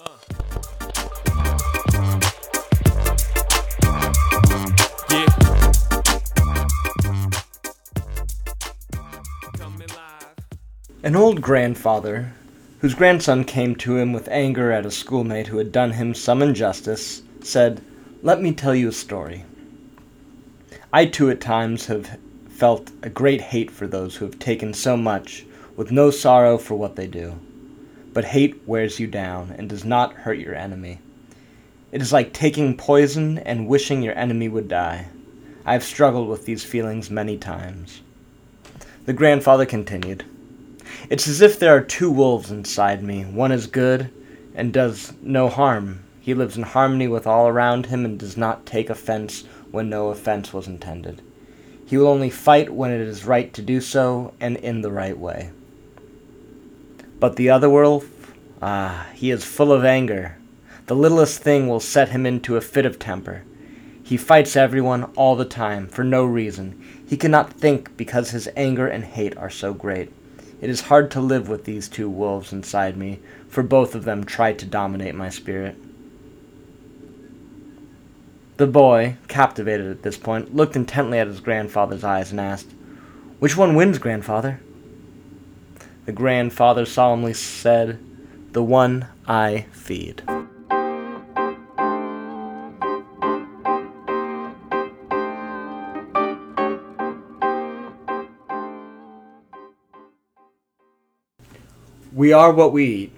Uh. Yeah. An old grandfather, whose grandson came to him with anger at a schoolmate who had done him some injustice, said, Let me tell you a story. I too at times have felt a great hate for those who have taken so much with no sorrow for what they do. But hate wears you down and does not hurt your enemy. It is like taking poison and wishing your enemy would die. I have struggled with these feelings many times. The grandfather continued. It's as if there are two wolves inside me. One is good and does no harm. He lives in harmony with all around him and does not take offense when no offense was intended. He will only fight when it is right to do so and in the right way. But the other wolf, ah, he is full of anger. The littlest thing will set him into a fit of temper. He fights everyone all the time for no reason. He cannot think because his anger and hate are so great. It is hard to live with these two wolves inside me, for both of them try to dominate my spirit. The boy, captivated at this point, looked intently at his grandfather's eyes and asked, Which one wins, grandfather? The grandfather solemnly said, The one I feed. We are what we eat.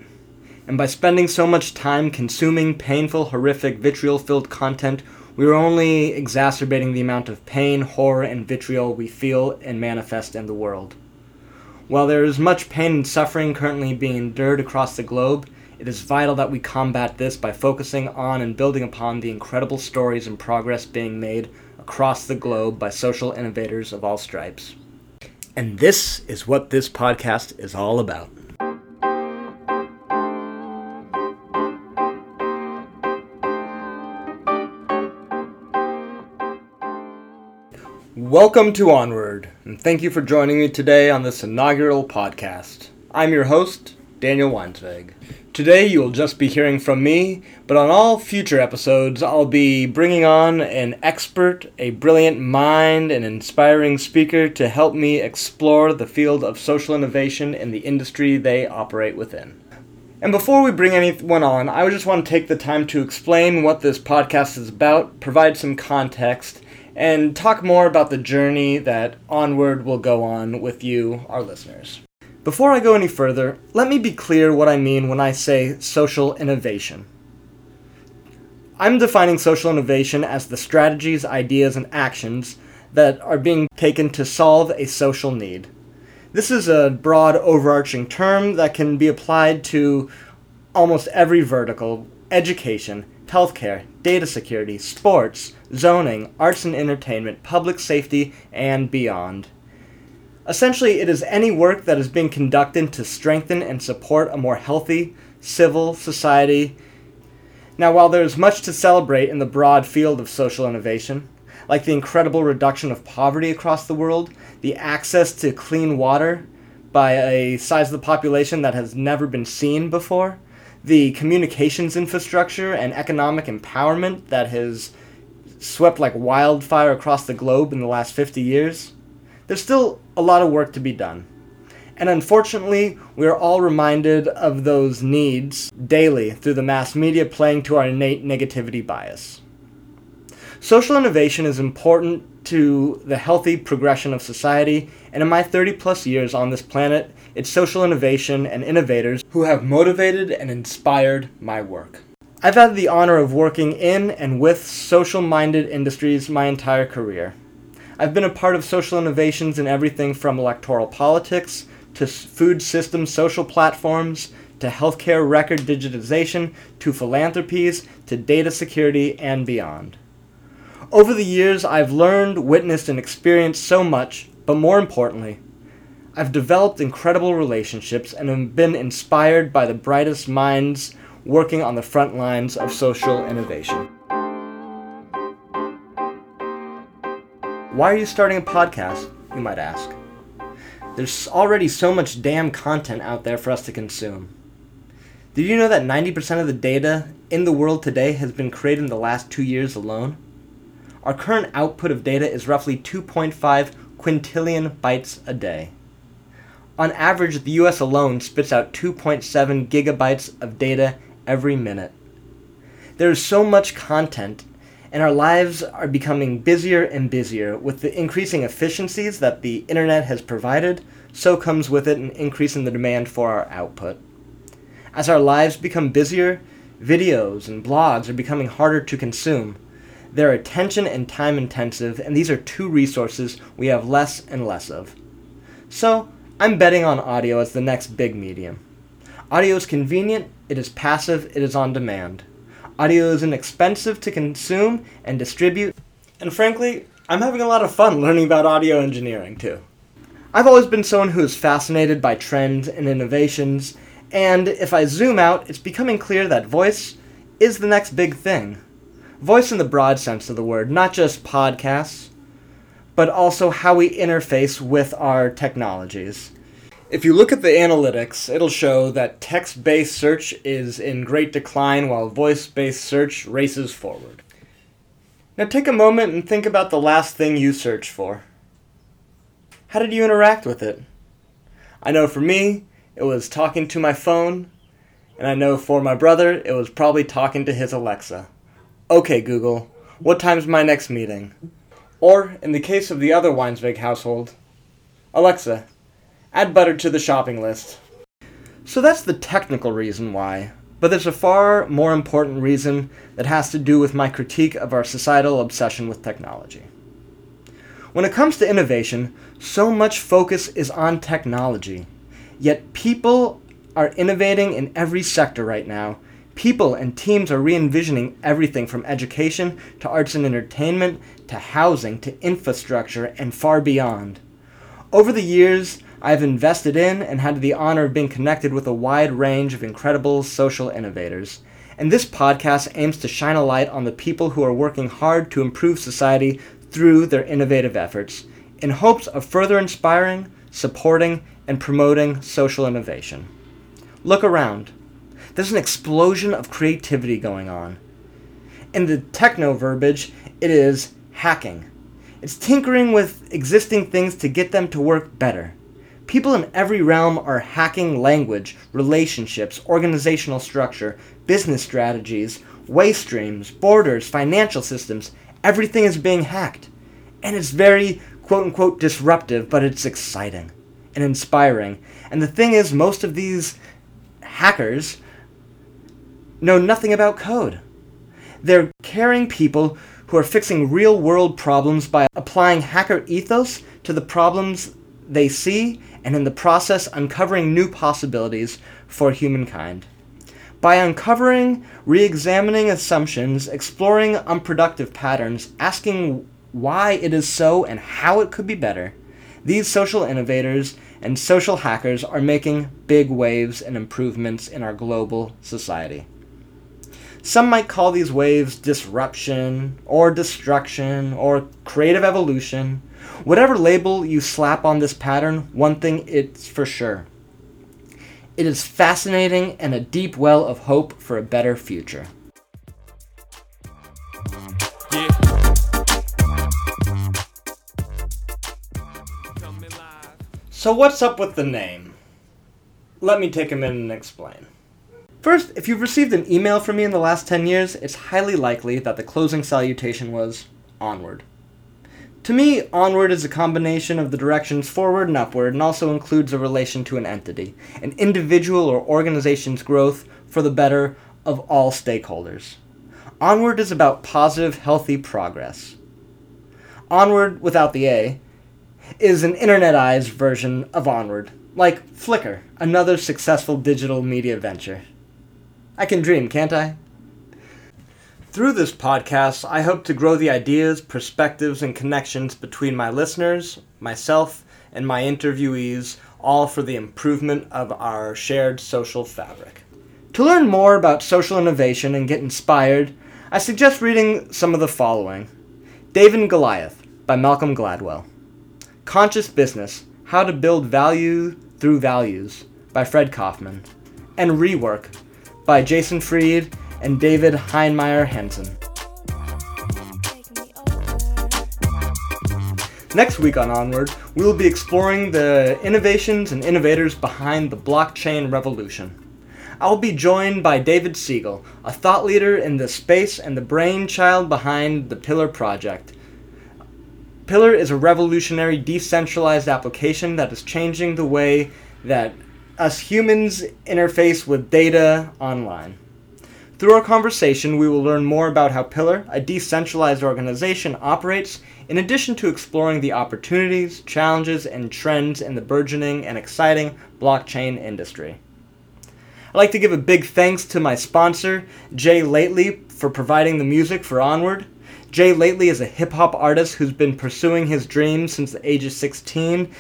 And by spending so much time consuming painful, horrific, vitriol filled content, we are only exacerbating the amount of pain, horror, and vitriol we feel and manifest in the world. While there is much pain and suffering currently being endured across the globe, it is vital that we combat this by focusing on and building upon the incredible stories and progress being made across the globe by social innovators of all stripes. And this is what this podcast is all about. Welcome to Onward, and thank you for joining me today on this inaugural podcast. I'm your host, Daniel Weinzveg. Today you will just be hearing from me, but on all future episodes I'll be bringing on an expert, a brilliant mind, an inspiring speaker to help me explore the field of social innovation in the industry they operate within. And before we bring anyone on, I just want to take the time to explain what this podcast is about, provide some context, and talk more about the journey that Onward will go on with you, our listeners. Before I go any further, let me be clear what I mean when I say social innovation. I'm defining social innovation as the strategies, ideas, and actions that are being taken to solve a social need. This is a broad, overarching term that can be applied to almost every vertical education, healthcare, data security, sports, zoning, arts and entertainment, public safety, and beyond. Essentially, it is any work that is being conducted to strengthen and support a more healthy, civil society. Now, while there is much to celebrate in the broad field of social innovation, like the incredible reduction of poverty across the world, the access to clean water by a size of the population that has never been seen before, the communications infrastructure and economic empowerment that has swept like wildfire across the globe in the last 50 years, there's still a lot of work to be done. And unfortunately, we are all reminded of those needs daily through the mass media playing to our innate negativity bias. Social innovation is important to the healthy progression of society, and in my 30 plus years on this planet, it's social innovation and innovators who have motivated and inspired my work. I've had the honor of working in and with social minded industries my entire career. I've been a part of social innovations in everything from electoral politics to food system social platforms to healthcare record digitization to philanthropies to data security and beyond. Over the years, I've learned, witnessed, and experienced so much, but more importantly, I've developed incredible relationships and have been inspired by the brightest minds working on the front lines of social innovation. Why are you starting a podcast? You might ask. There's already so much damn content out there for us to consume. Did you know that 90% of the data in the world today has been created in the last two years alone? Our current output of data is roughly 2.5 quintillion bytes a day. On average, the US alone spits out 2.7 gigabytes of data every minute. There is so much content, and our lives are becoming busier and busier. With the increasing efficiencies that the internet has provided, so comes with it an increase in the demand for our output. As our lives become busier, videos and blogs are becoming harder to consume. They're attention and time intensive, and these are two resources we have less and less of. So, I'm betting on audio as the next big medium. Audio is convenient, it is passive, it is on demand. Audio is inexpensive to consume and distribute, and frankly, I'm having a lot of fun learning about audio engineering too. I've always been someone who is fascinated by trends and innovations, and if I zoom out, it's becoming clear that voice is the next big thing. Voice in the broad sense of the word, not just podcasts, but also how we interface with our technologies. If you look at the analytics, it'll show that text based search is in great decline while voice based search races forward. Now take a moment and think about the last thing you searched for. How did you interact with it? I know for me, it was talking to my phone, and I know for my brother, it was probably talking to his Alexa. Okay, Google, what time's my next meeting? Or, in the case of the other Weinzveg household, Alexa, add butter to the shopping list. So that's the technical reason why, but there's a far more important reason that has to do with my critique of our societal obsession with technology. When it comes to innovation, so much focus is on technology Yet people are innovating in every sector right now. People and teams are re envisioning everything from education to arts and entertainment to housing to infrastructure and far beyond. Over the years, I've invested in and had the honor of being connected with a wide range of incredible social innovators. And this podcast aims to shine a light on the people who are working hard to improve society through their innovative efforts, in hopes of further inspiring, supporting, and promoting social innovation. Look around. There's an explosion of creativity going on. In the techno verbiage, it is hacking. It's tinkering with existing things to get them to work better. People in every realm are hacking language, relationships, organizational structure, business strategies, waste streams, borders, financial systems. Everything is being hacked. And it's very quote unquote disruptive, but it's exciting and inspiring. And the thing is, most of these hackers know nothing about code. They're caring people who are fixing real world problems by applying hacker ethos to the problems they see and in the process uncovering new possibilities for humankind. By uncovering, re examining assumptions, exploring unproductive patterns, asking why it is so and how it could be better, these social innovators and social hackers are making big waves and improvements in our global society. Some might call these waves disruption, or destruction, or creative evolution. Whatever label you slap on this pattern, one thing it's for sure. It is fascinating and a deep well of hope for a better future. So, what's up with the name? Let me take a minute and explain. First, if you've received an email from me in the last 10 years, it's highly likely that the closing salutation was onward. To me, onward is a combination of the directions forward and upward and also includes a relation to an entity, an individual or organization's growth for the better of all stakeholders. Onward is about positive, healthy progress. Onwrd, without the A, is an internetized version of Onward, like Flickr, another successful digital media venture. I can dream, can't I? Through this podcast, I hope to grow the ideas, perspectives, and connections between my listeners, myself, and my interviewees, all for the improvement of our shared social fabric. To learn more about social innovation and get inspired, I suggest reading some of the following David and Goliath by Malcolm Gladwell. Conscious Business How to Build Value Through Values by Fred Kofman, and Rework by Jason Fried and David Heinemeier Hansson. Next week on Onward, we will be exploring the innovations and innovators behind the blockchain revolution. I will be joined by David Siegel, a thought leader in the space and the brainchild behind the Pillar project. Pillar is a revolutionary decentralized application that is changing the way that us humans interface with data online. Through our conversation, we will learn more about how Pillar, a decentralized organization, operates, in addition to exploring the opportunities, challenges, and trends in the burgeoning and exciting blockchain industry. I'd like to give a big thanks to my sponsor, Jay Lately, for providing the music for Onward. Jay Lately is a hip hop artist who's been pursuing his dreams since the age of 16.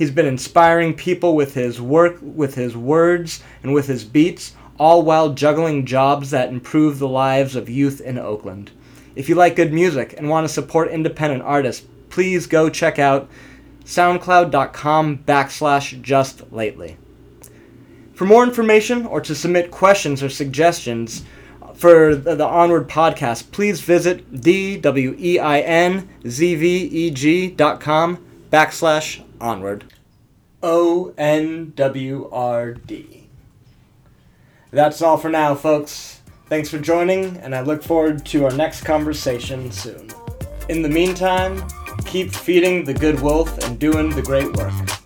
He's been inspiring people with his work, with his words, and with his beats all while juggling jobs that improve the lives of youth in Oakland. If you like good music and want to support independent artists, please go check out soundcloud.com backslash just lately. For more information or to submit questions or suggestions for the Onward podcast, please visit dweinzveg.com backslash onward. O N W R D. That's all for now, folks. Thanks for joining, and I look forward to our next conversation soon. In the meantime, keep feeding the good wolf and doing the great work.